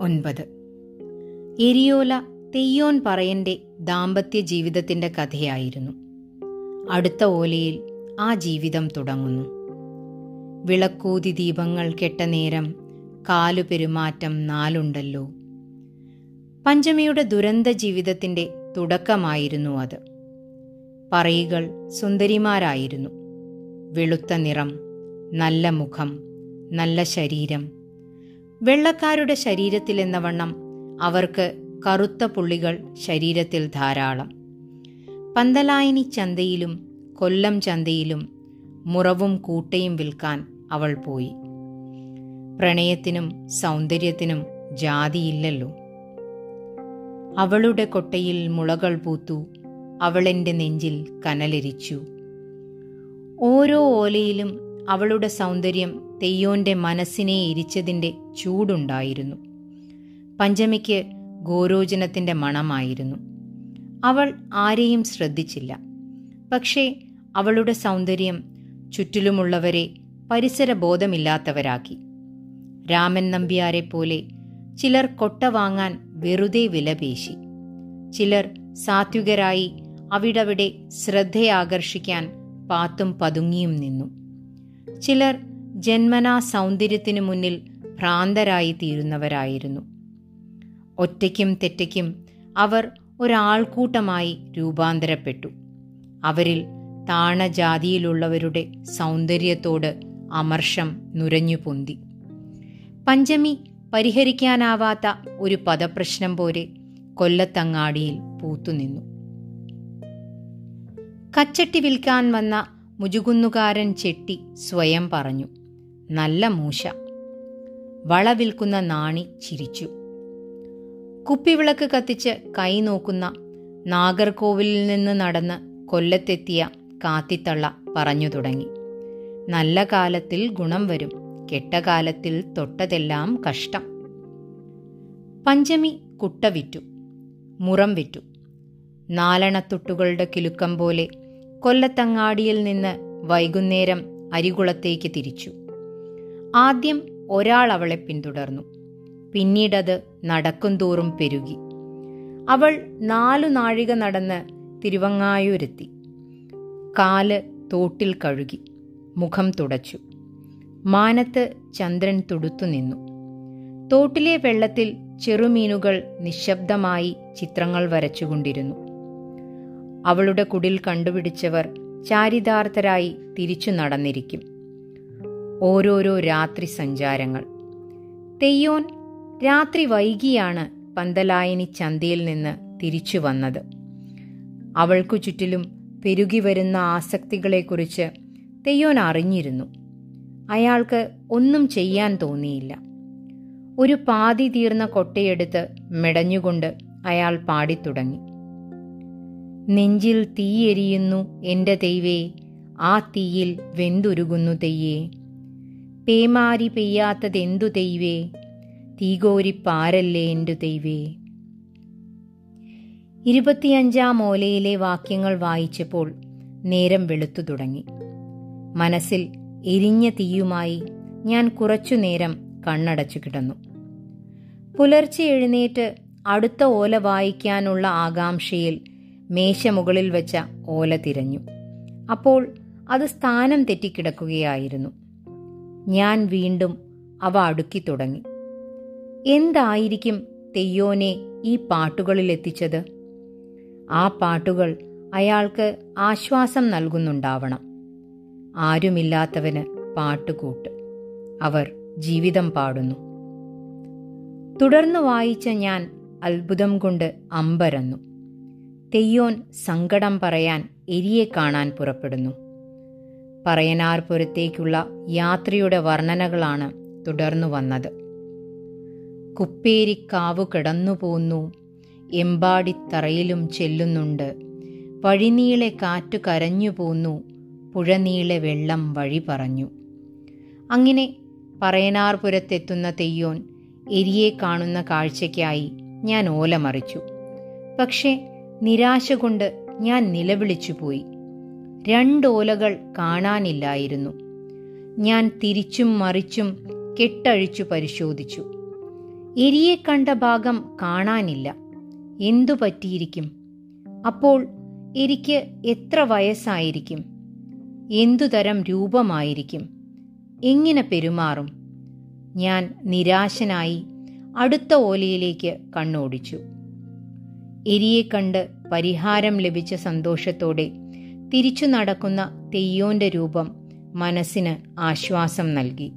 ഒൻപത്. എരിയോല തെയ്യോൻ പറയന്റെ ദാമ്പത്യ ജീവിതത്തിന്റെ കഥയായിരുന്നു. അടുത്ത ഓലയിൽ ആ ജീവിതം തുടങ്ങുന്നു. വിളക്കൂതി ദീപങ്ങൾ കെട്ട നേരം കാലു പെരുമാറ്റം നാലുണ്ടല്ലോ. പഞ്ചമിയുടെ ദുരന്ത ജീവിതത്തിന്റെ തുടക്കമായിരുന്നു അത്. പറയുകൾ സുന്ദരിമാരായിരുന്നു. വെളുത്ത നിറം നല്ല മുഖം നല്ല ശരീരം വെള്ളക്കാരുടെ ശരീരത്തിലെന്ന വണ്ണം അവർക്ക് കറുത്ത പുള്ളികൾ ശരീരത്തിൽ ധാരാളം. പന്തലായനി ചന്തയിലും കൊല്ലം ചന്തയിലും മുറവും കൂട്ടയും വിൽക്കാൻ അവൾ പോയി. പ്രണയത്തിനും സൗന്ദര്യത്തിനും ജാതിയില്ലല്ലോ. അവളുടെ കൊട്ടയിൽ മുളകൾ പൂത്തു അവളെന്റെ നെഞ്ചിൽ കനലരിച്ചു. ഓരോ ഓലയിലും അവളുടെ സൗന്ദര്യം തെയ്യോന്റെ മനസ്സിനെ എരിച്ചതിന്റെ ചൂടുണ്ടായിരുന്നു. പഞ്ചമിക്ക് ഗോരോചനത്തിന്റെ മണമായിരുന്നു. അവൾ ആരെയും ശ്രദ്ധിച്ചില്ല. പക്ഷേ അവളുടെ സൗന്ദര്യം ചുറ്റിലുമുള്ളവരെ പരിസരബോധമില്ലാത്തവരാക്കി. രാമൻ നമ്പ്യാരെ പോലെ ചിലർ കൊട്ട വാങ്ങാൻ വെറുതെ വിലപേശി. ചിലർ സാത്വികരായി അവിടവിടെ ശ്രദ്ധയാകർഷിക്കാൻ പാത്തും പതുങ്ങിയും നിന്നു. ചിലർ ജന്മനാ സൗന്ദര്യത്തിനു മുന്നിൽ ഭ്രാന്തരായി തീരുന്നവരായിരുന്നു ഒറ്റയ്ക്കും തെറ്റയ്ക്കും അവർ ഒരാൾക്കൂട്ടമായി രൂപാന്തരപ്പെട്ടു. അവരിൽ താണജാതിയിലുള്ളവരുടെ സൗന്ദര്യത്തോട് അമർഷം നുരഞ്ഞു പൊന്തി. പഞ്ചമി പരിഹരിക്കാനാവാത്ത ഒരു പദപ്രശ്നം പോലെ കൊല്ലത്തങ്ങാടിയിൽ പൂത്തുനിന്നു. കച്ചട്ടി വിൽക്കാൻ വന്ന മുജുകുന്നുകാരൻ ചെട്ടി സ്വയം പറഞ്ഞു. നല്ല മൂശ. വള വിൽക്കുന്ന നാണി ചിരിച്ചു. കുപ്പിവിളക്ക് കത്തിച്ച് കൈ നോക്കുന്ന നാഗർകോവിലിൽ നിന്ന് നടന്ന് കൊല്ലത്തെത്തിയ കാത്തിത്തള്ള പറഞ്ഞു തുടങ്ങി. നല്ല കാലത്തിൽ ഗുണം വരും. കെട്ടകാലത്തിൽ തൊട്ടതെല്ലാം കഷ്ടം. പഞ്ചമി കുട്ട വിറ്റു. മുറം വിറ്റു. നാലണത്തുട്ടുകളുടെ കിലുക്കം പോലെ കൊല്ലത്തങ്ങാടിയിൽ നിന്ന് വൈകുന്നേരം അരികുളത്തേക്ക് തിരിച്ചു. ആദ്യം ഒരാൾ അവളെ പിന്തുടർന്നു. പിന്നീടത് നടക്കുംതോറും പെരുകി. അവൾ നാലു നാഴിക നടന്ന് തിരുവങ്ങായൂരെത്തി. കാൽ തോട്ടിൽ കഴുകി. മുഖം തുടച്ചു. മാനത്ത് ചന്ദ്രൻ തുടുത്തു നിന്നു. തോട്ടിലെ വെള്ളത്തിൽ ചെറുമീനുകൾ നിശബ്ദമായി ചിത്രങ്ങൾ വരച്ചുകൊണ്ടിരുന്നു. അവളുടെ കുടിൽ കണ്ടുപിടിച്ചവർ ചാരിതാർത്ഥരായി തിരിച്ചു നടന്നിരിക്കും. ഓരോരോ രാത്രി സഞ്ചാരങ്ങൾ. തെയ്യോൻ രാത്രി വൈകിയാണ് പന്തലായനി ചന്തയിൽ നിന്ന് തിരിച്ചു വന്നത്. അവൾക്കു ചുറ്റിലും പെരുകി വരുന്ന ആസക്തികളെക്കുറിച്ച് തെയ്യോൻ അറിഞ്ഞിരുന്നു. അയാൾക്ക് ഒന്നും ചെയ്യാൻ തോന്നിയില്ല. ഒരു പാതി തീർന്ന കൊട്ടയെടുത്ത് മെടഞ്ഞുകൊണ്ട് അയാൾ പാടിത്തുടങ്ങി. നെഞ്ചിൽ തീയെരിയുന്നു എന്റെ തെയ്വേ ആ തീയിൽ വെന്തുരുകുന്നു തെയ്യേ പേമാരി പെയ്യാത്തതെന്തു ദൈവേ? തീകോരിപ്പാരല്ലേ എന്റെ ദൈവേ? ഇരുപത്തിയഞ്ചാം ഓലയിലെ വാക്യങ്ങൾ വായിച്ചപ്പോൾ നേരം വെളുത്തു തുടങ്ങി. മനസ്സിൽ എരിഞ്ഞ തീയുമായി ഞാൻ കുറച്ചു നേരം കണ്ണടച്ചു കിടന്നു. പുലർച്ചെ എഴുന്നേറ്റ് അടുത്ത ഓല വായിക്കാനുള്ള ആകാംക്ഷയിൽ മേശമുകളിൽ വെച്ച ഓല തിരഞ്ഞു. അപ്പോൾ അത് സ്ഥാനം തെറ്റിക്കിടക്കുകയായിരുന്നു. ഞാൻ വീണ്ടും അവ അടുക്കി തുടങ്ങി. എന്തായിരിക്കും തെയ്യോനെ ഈ പാട്ടുകളിൽ എത്തിച്ചത്? ആ പാട്ടുകൾ അയാൾക്ക് ആശ്വാസം നൽകുന്നുണ്ടാവണം. ആരുമില്ലാത്തവന് പാട്ടുകൂട്ട്. അവർ ജീവിതം പാടുന്നു. തുടർന്ന് വായിച്ച ഞാൻ അത്ഭുതം കൊണ്ട് അമ്പരന്നു. തെയ്യോൻ സങ്കടം പറയാൻ എരിയെ കാണാൻ പുറപ്പെടുന്നു. പറയനാർപുരത്തേക്കുള്ള യാത്രയുടെ വർണനകളാണ് തുടർന്നു വന്നത്. കുപ്പേരിക്കാവ് കിടന്നു പോന്നു. എമ്പാടിത്തറയിലും ചെല്ലുന്നുണ്ട്. വഴിനീളെ കാറ്റു കരഞ്ഞു പോന്നു. പുഴനീളെ വെള്ളം വഴി പറഞ്ഞു. അങ്ങനെ പറയനാർപുരത്തെത്തുന്ന തെയ്യോൻ എരിയെ കാണുന്ന കാഴ്ചയ്ക്കായി ഞാൻ ഓലമറിച്ചു. പക്ഷേ നിരാശ കൊണ്ട് ഞാൻ നിലവിളിച്ചുപോയി. രണ്ടോലകൾ കാണാനില്ലായിരുന്നു. ഞാൻ തിരിച്ചും മറിച്ചും കെട്ടഴിച്ചു പരിശോധിച്ചു. എരിയെ കണ്ട ഭാഗം കാണാനില്ല. എന്തു പറ്റിയിരിക്കും? അപ്പോൾ എരിക്ക് എത്ര വയസ്സായിരിക്കും? എന്തുതരം രൂപമായിരിക്കും? എങ്ങനെ പെരുമാറും? ഞാൻ നിരാശനായി അടുത്ത ഓലയിലേക്ക് കണ്ണോടിച്ചു. എരിയെ കണ്ട് പരിഹാരം ലഭിച്ച സന്തോഷത്തോടെ തിരിച്ചു നടക്കുന്ന തെയ്യോന്റെ രൂപം മനസ്സിന് ആശ്വാസം നൽകി.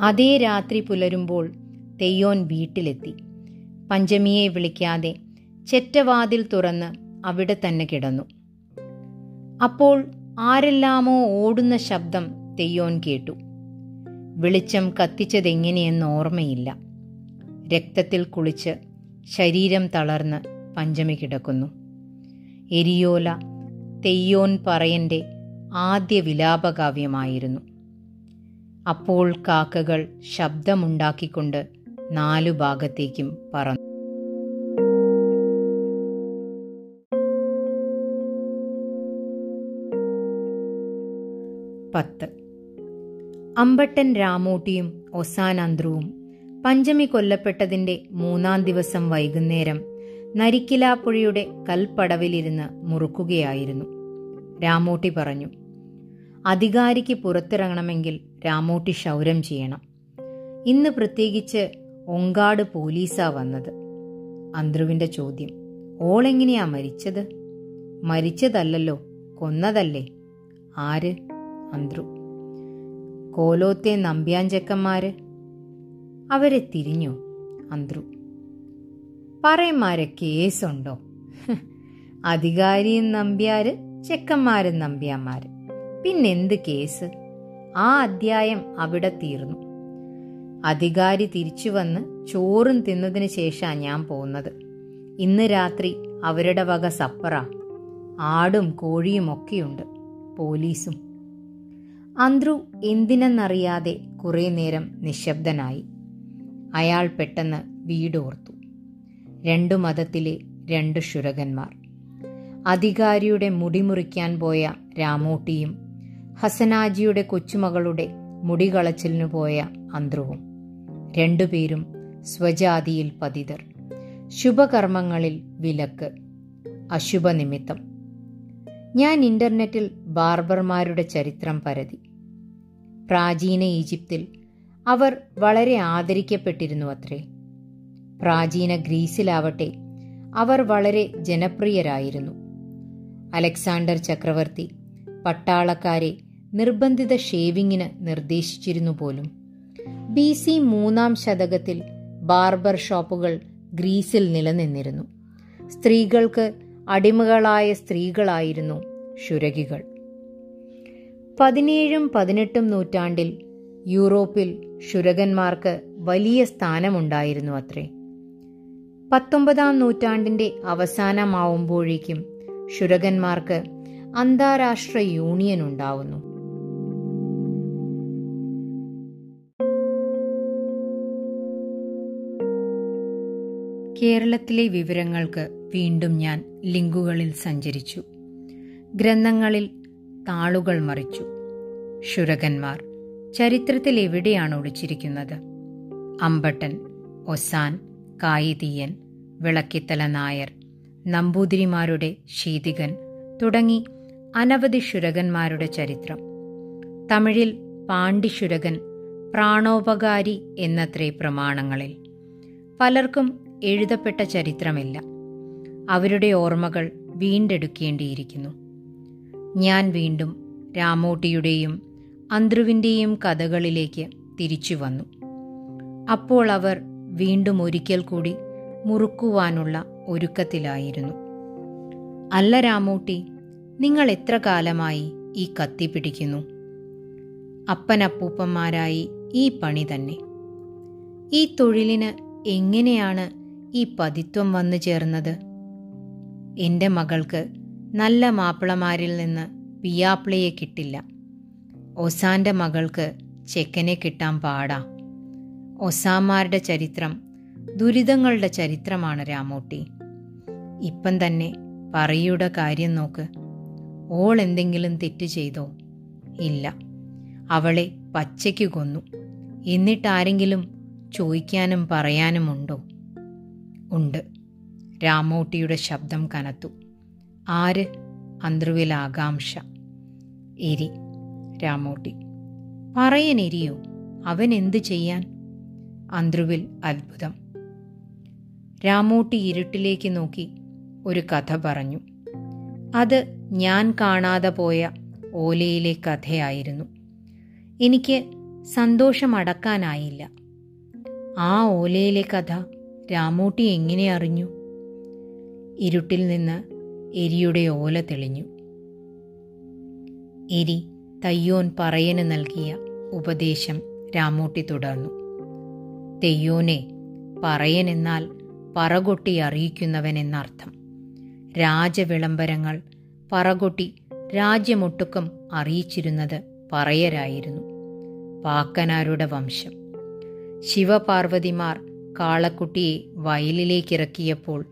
അതേ രാത്രി പുലരുമ്പോൾ തെയ്യോൻ വീട്ടിലെത്തി. പഞ്ചമിയെ വിളിക്കാതെ ചെറ്റവാതിൽ തുറന്ന് അവിടെ തന്നെ കിടന്നു. അപ്പോൾ ആരെല്ലാമോ ഓടുന്ന ശബ്ദം തെയ്യോൻ കേട്ടു. വെളിച്ചം കത്തിച്ചതെങ്ങനെയെന്ന് ഓർമ്മയില്ല. രക്തത്തിൽ കുളിച്ച് ശരീരം തളർന്ന് പഞ്ചമി കിടക്കുന്നു. എരിയോല തെയ്യോൻ പറയന്റെ ആദ്യ വിലാപകാവ്യമായിരുന്നു. അപ്പോൾ കാക്കകൾ ശബ്ദമുണ്ടാക്കിക്കൊണ്ട് നാലു ഭാഗത്തേക്കും പറന്നു. പത്ത്. അമ്പട്ടൻ രാമൂട്ടിയും ഒസാനന്ദ്രുവും പഞ്ചമി കൊല്ലപ്പെട്ടതിന്റെ മൂന്നാം ദിവസം വൈകുന്നേരം നരിക്കിലാപ്പുഴയുടെ കൽപ്പടവിലിരുന്ന് മുറുക്കുകയായിരുന്നു. രാമൂട്ടി പറഞ്ഞു അധികാരിക്ക് പുറത്തിറങ്ങണമെങ്കിൽ രാമൂട്ടി ശൗരം ചെയ്യണം. ഇന്ന് പ്രത്യേകിച്ച് ഒങ്കാട് പോലീസാ വന്നത്. അന്ത്രുവിന്റെ ചോദ്യം ഓളെങ്ങനെയാ മരിച്ചത്? മരിച്ചതല്ലല്ലോ കൊന്നതല്ലേ. ആര്? അന്ത്രു. കോലോത്തെ നമ്പ്യാഞ്ചക്കന്മാര്. അവരെ തിരിഞ്ഞു? അന്ത്രു. പറയന്മാരെ കേസുണ്ടോ? അധികാരിയും നമ്പ്യാര് ചെക്കന്മാരും നമ്പ്യാന്മാര്. പിന്നെന്ത് കേസ്? ആ അധ്യായം അവിടെ തീർന്നു. അധികാരി തിരിച്ചു വന്ന് ചോറും തിന്നതിന് ശേഷാ ഞാൻ പോകുന്നത് ഇന്ന് രാത്രി അവരുടെ വക സപ്പറ. ആടും കോഴിയും ഒക്കെയുണ്ട്. പോലീസും. അന്ത്രു എന്തിനെന്നറിയാതെ കുറെ നേരം നിശബ്ദനായി. അയാൾ പെട്ടെന്ന് വീടോർത്തു. രണ്ടു മതത്തിലെ രണ്ട് ശുരകന്മാർ. അധികാരിയുടെ മുടിമുറിക്കാൻ പോയ രാമൂട്ടിയും ഹസനാജിയുടെ കൊച്ചുമകളുടെ മുടികളച്ചിലിനു പോയ അന്ത്രുവും രണ്ടുപേരും സ്വജാതിയിൽ പതിതർ. ശുഭകർമ്മങ്ങളിൽ വിലക്ക് അശുഭനിമിത്തം. ഞാൻ ഇന്റർനെറ്റിൽ ബാർബർമാരുടെ ചരിത്രം പരതി. പ്രാചീന ഈജിപ്തിൽ അവർ വളരെ ആദരിക്കപ്പെട്ടിരുന്നു അത്രേ. പ്രാചീന ഗ്രീസിലാവട്ടെ അവർ വളരെ ജനപ്രിയരായിരുന്നു. അലക്സാണ്ടർ ചക്രവർത്തി പട്ടാളക്കാരെ നിർബന്ധിത ഷേവിങ്ങിന് നിർദ്ദേശിച്ചിരുന്നു പോലും. ബി സി മൂന്നാം ശതകത്തിൽ ബാർബർ ഷോപ്പുകൾ ഗ്രീസിൽ നിലനിന്നിരുന്നു. സ്ത്രീകൾക്ക് അടിമകളായ സ്ത്രീകളായിരുന്നു ശുരകികൾ. പതിനേഴും പതിനെട്ടും നൂറ്റാണ്ടിൽ യൂറോപ്പിൽ ശുരകന്മാർക്ക് വലിയ സ്ഥാനമുണ്ടായിരുന്നു അത്രേ. പത്തൊമ്പതാം നൂറ്റാണ്ടിന്റെ അവസാനമാവുമ്പോഴേക്കും ശുരകന്മാർക്ക് അന്താരാഷ്ട്ര യൂണിയൻ ഉണ്ടാവുന്നു. കേരളത്തിലെ വിവരങ്ങൾക്ക് വീണ്ടും ഞാൻ ലിങ്കുകളിൽ സഞ്ചരിച്ചു. ഗ്രന്ഥങ്ങളിൽ താളുകൾ മറിച്ചു. ശുരകന്മാർ ചരിത്രത്തിൽ എവിടെയാണ് ഒളിച്ചിരിക്കുന്നത്? അമ്പട്ടൻ ഒസാൻ കായിതീയൻ വിളക്കിത്തല നായർ നമ്പൂതിരിമാരുടെ ശീതികൻ തുടങ്ങി അനവധി ശുരകന്മാരുടെ ചരിത്രം. തമിഴിൽ പാണ്ഡിശുരകൻ പ്രാണോപകാരി എന്നത്രേ പ്രമാണങ്ങളിൽ. പലർക്കും എഴുതപ്പെട്ട ചരിത്രമില്ല. അവരുടെ ഓർമ്മകൾ വീണ്ടെടുക്കേണ്ടിയിരിക്കുന്നു. ഞാൻ വീണ്ടും രാമോട്ടിയുടെയും അന്ത്രുവിന്റെയും കഥകളിലേക്ക് തിരിച്ചു വന്നു. അപ്പോൾ അവർ വീണ്ടും ഒരിക്കൽ കൂടി മുറുക്കുവാനുള്ള ഒരുക്കത്തിലായിരുന്നു. അല്ല രാമൂട്ടി നിങ്ങൾ എത്ര കാലമായി ഈ കത്തി പിടിക്കുന്നു? അപ്പനപ്പൂപ്പന്മാരായി ഈ പണി തന്നെ. ഈ തൊഴിലിന് എങ്ങനെയാണ് ഈ പതിത്വം വന്നു ചേർന്നത്? എന്റെ മകൾക്ക് നല്ല മാപ്പിളമാരിൽ നിന്ന് പിയാപ്പിളയെ കിട്ടില്ല. ഒസാന്റെ മകൾക്ക് ചെക്കനെ കിട്ടാൻ പാടാ. ഒസാമാരുടെ ചരിത്രം ദുരിതങ്ങളുടെ ചരിത്രമാണ് രാമോട്ടി. ഇപ്പം തന്നെ പറയുടെ കാര്യം നോക്ക്. ഓൾ എന്തെങ്കിലും തെറ്റ് ചെയ്തോ? ഇല്ല. അവളെ പച്ചയ്ക്ക് കൊന്നു. എന്നിട്ടാരെങ്കിലും ചോദിക്കാനും പറയാനുമുണ്ടോ ഉണ്ട്? രാമോട്ടിയുടെ ശബ്ദം കനത്തു. ആര്? അന്ത്രുവിലാകാംക്ഷ എരി. രാമോട്ടി. പറയനെരിയോ അവൻ എന്തു ചെയ്യാൻ? അന്ത്രുവിൽ അത്ഭുതം. രാമൂട്ടി ഇരുട്ടിലേക്ക് നോക്കി ഒരു കഥ പറഞ്ഞു. അത് ഞാൻ കാണാതെ പോയ ഓലയിലെ കഥയായിരുന്നു. എനിക്ക് സന്തോഷമടക്കാനായില്ല ആ ഓലയിലെ കഥ രാമൂട്ടി എങ്ങനെ അറിഞ്ഞു? ഇരുട്ടിൽ നിന്ന് എരിയുടെ ഓല തെളിഞ്ഞു. എരി തയ്യോൻ പറയന് നൽകിയ ഉപദേശം രാമൂട്ടി തുടർന്നു. തെയ്യോനെ പറയനെന്നാൽ പറകൊട്ടി അറിയിക്കുന്നവൻ എന്നർത്ഥം രാജവിളംബരങ്ങൾ പറകൊട്ടി രാജ്യമൊട്ടുക്കം അറിയിച്ചിരുന്നത് പറയരായിരുന്നു. പാക്കനാരുടെ വംശം. ശിവപാർവതിമാർ കാളക്കുട്ടിയെ വയലിലേക്കിറക്കിയപ്പോൾ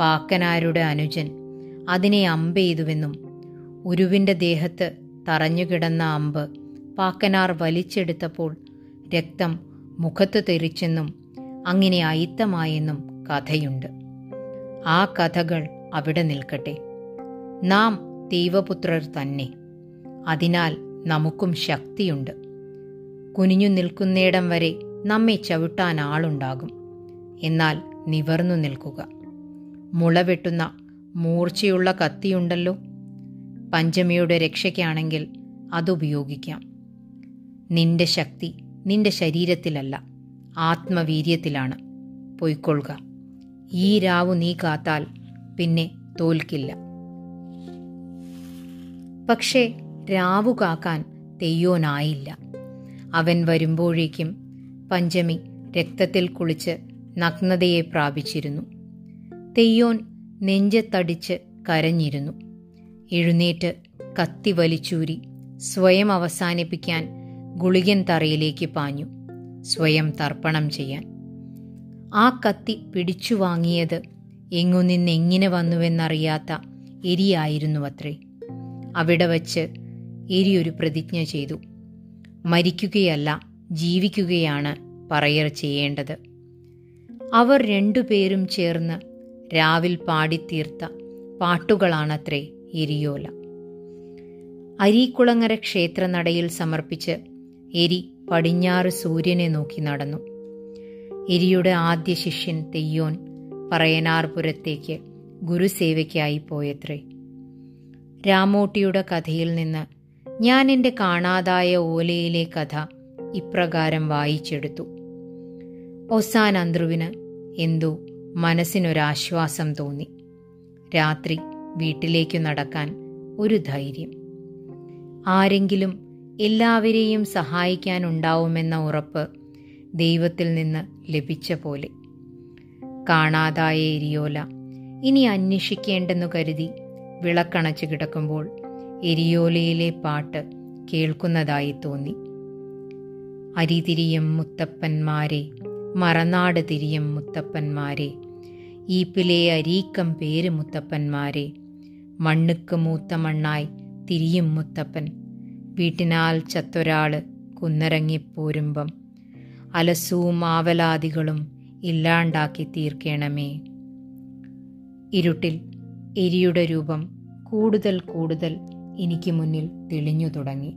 പാക്കനാരുടെ അനുജൻ അതിനെ അമ്പെയ്തുവെന്നും ഉരുവിന്റെ ദേഹത്ത് തറഞ്ഞുകിടന്ന അമ്പ് പാക്കനാർ വലിച്ചെടുത്തപ്പോൾ രക്തം മുഖത്ത് തെറിച്ചെന്നും അങ്ങനെ അയിത്തമായെന്നും കഥയുണ്ട്. ആ കഥകൾ അവിടെ നിൽക്കട്ടെ. നാം ദൈവപുത്രർ തന്നെ. അതിനാൽ നമുക്കും ശക്തിയുണ്ട്. കുനിഞ്ഞു നിൽക്കുന്നിടം വരെ നമ്മെ ചവിട്ടാൻ ആളുണ്ടാകും. എന്നാൽ നിവർന്നു നിൽക്കുക. മുളവെട്ടുന്ന മൂർച്ചയുള്ള കത്തിയുണ്ടല്ലോ. പഞ്ചമിയുടെ രക്ഷയ്ക്കാണെങ്കിൽ അതുപയോഗിക്കാം. നിന്റെ ശക്തി നിന്റെ ശരീരത്തിലല്ല ആത്മവീര്യത്തിലാണ്. പൊയ്ക്കൊള്ളുക. ഈ രാവു നീ കാത്താൽ പിന്നെ തോൽക്കില്ല. പക്ഷേ രാവു കാക്കാൻ തെയ്യോനായില്ല. അവൻ വരുമ്പോഴേക്കും പഞ്ചമി രക്തത്തിൽ കുളിച്ച് നഗ്നതയെ പ്രാപിച്ചിരുന്നു. തെയ്യോൻ നെഞ്ചത്തടിച്ച് കരഞ്ഞിരുന്നു. എഴുന്നേറ്റ് കത്തി വലിച്ചൂരി സ്വയം അവസാനിപ്പിക്കാൻ ഗുളികൻ തറയിലേക്ക് പാഞ്ഞു സ്വയം തർപ്പണം ചെയ്യാൻ. ആ കത്തി പിടിച്ചു വാങ്ങിയത് എങ്ങു നിന്നെങ്ങനെ വന്നുവെന്നറിയാത്ത എരിയായിരുന്നു അത്രേ അവിടെ വച്ച് എരി ഒരു പ്രതിജ്ഞ ചെയ്തു. മരിക്കുകയല്ല ജീവിക്കുകയാണ് പറയർ ചെയ്യേണ്ടത്. അവർ രണ്ടുപേരും ചേർന്ന് രാവിൽ പാടിത്തീർത്ത പാട്ടുകളാണത്രേ എരിയോല. അരീക്കുളങ്ങര ക്ഷേത്രനടയിൽ സമർപ്പിച്ച് എരി പടിഞ്ഞാറ് സൂര്യനെ നോക്കി നടന്നു. എരിയുടെ ആദ്യ ശിഷ്യൻ തെയ്യോൻ പറയനാർപുരത്തേക്ക് ഗുരുസേവയ്ക്കായി പോയത്രേ. രാമോട്ടിയുടെ കഥയിൽ നിന്ന് ഞാൻ എന്റെ കാണാതായ ഓലയിലെ കഥ ഇപ്രകാരം വായിച്ചെടുത്തു. ഒസാൻ അന്ത്രുവിന് എന്തോ മനസ്സിനൊരാശ്വാസം തോന്നി. രാത്രി വീട്ടിലേക്കു നടക്കാൻ ഒരു ധൈര്യം. ആരെങ്കിലും എല്ലാവരെയും സഹായിക്കാനുണ്ടാവുമെന്ന ഉറപ്പ് ദൈവത്തിൽ നിന്ന് ലഭിച്ച പോലെ. കാണാതായ എരിയോല ഇനി അന്വേഷിക്കേണ്ടെന്നു കരുതി വിളക്കണച്ചു കിടക്കുമ്പോൾ എരിയോലയിലെ പാട്ട് കേൾക്കുന്നതായി തോന്നി. അരിതിരിയും മുത്തപ്പന്മാരെ മറനാട് തിരിയും മുത്തപ്പന്മാരെ ഈപ്പിലെ അരീക്കം പേര് മുത്തപ്പന്മാരെ മണ്ണുക്ക് മൂത്ത മണ്ണായി തിരിയും മുത്തപ്പൻ വീട്ടിനാൽ ചത്തൊരാൾ കുന്നിറങ്ങിപ്പോരുമ്പം അലസവും ആവലാദികളും ഇല്ലാണ്ടാക്കി തീർക്കണമേ. ഇരുട്ടിൽ എരിയുടെ രൂപം കൂടുതൽ കൂടുതൽ എനിക്ക് മുന്നിൽ തെളിഞ്ഞു തുടങ്ങി.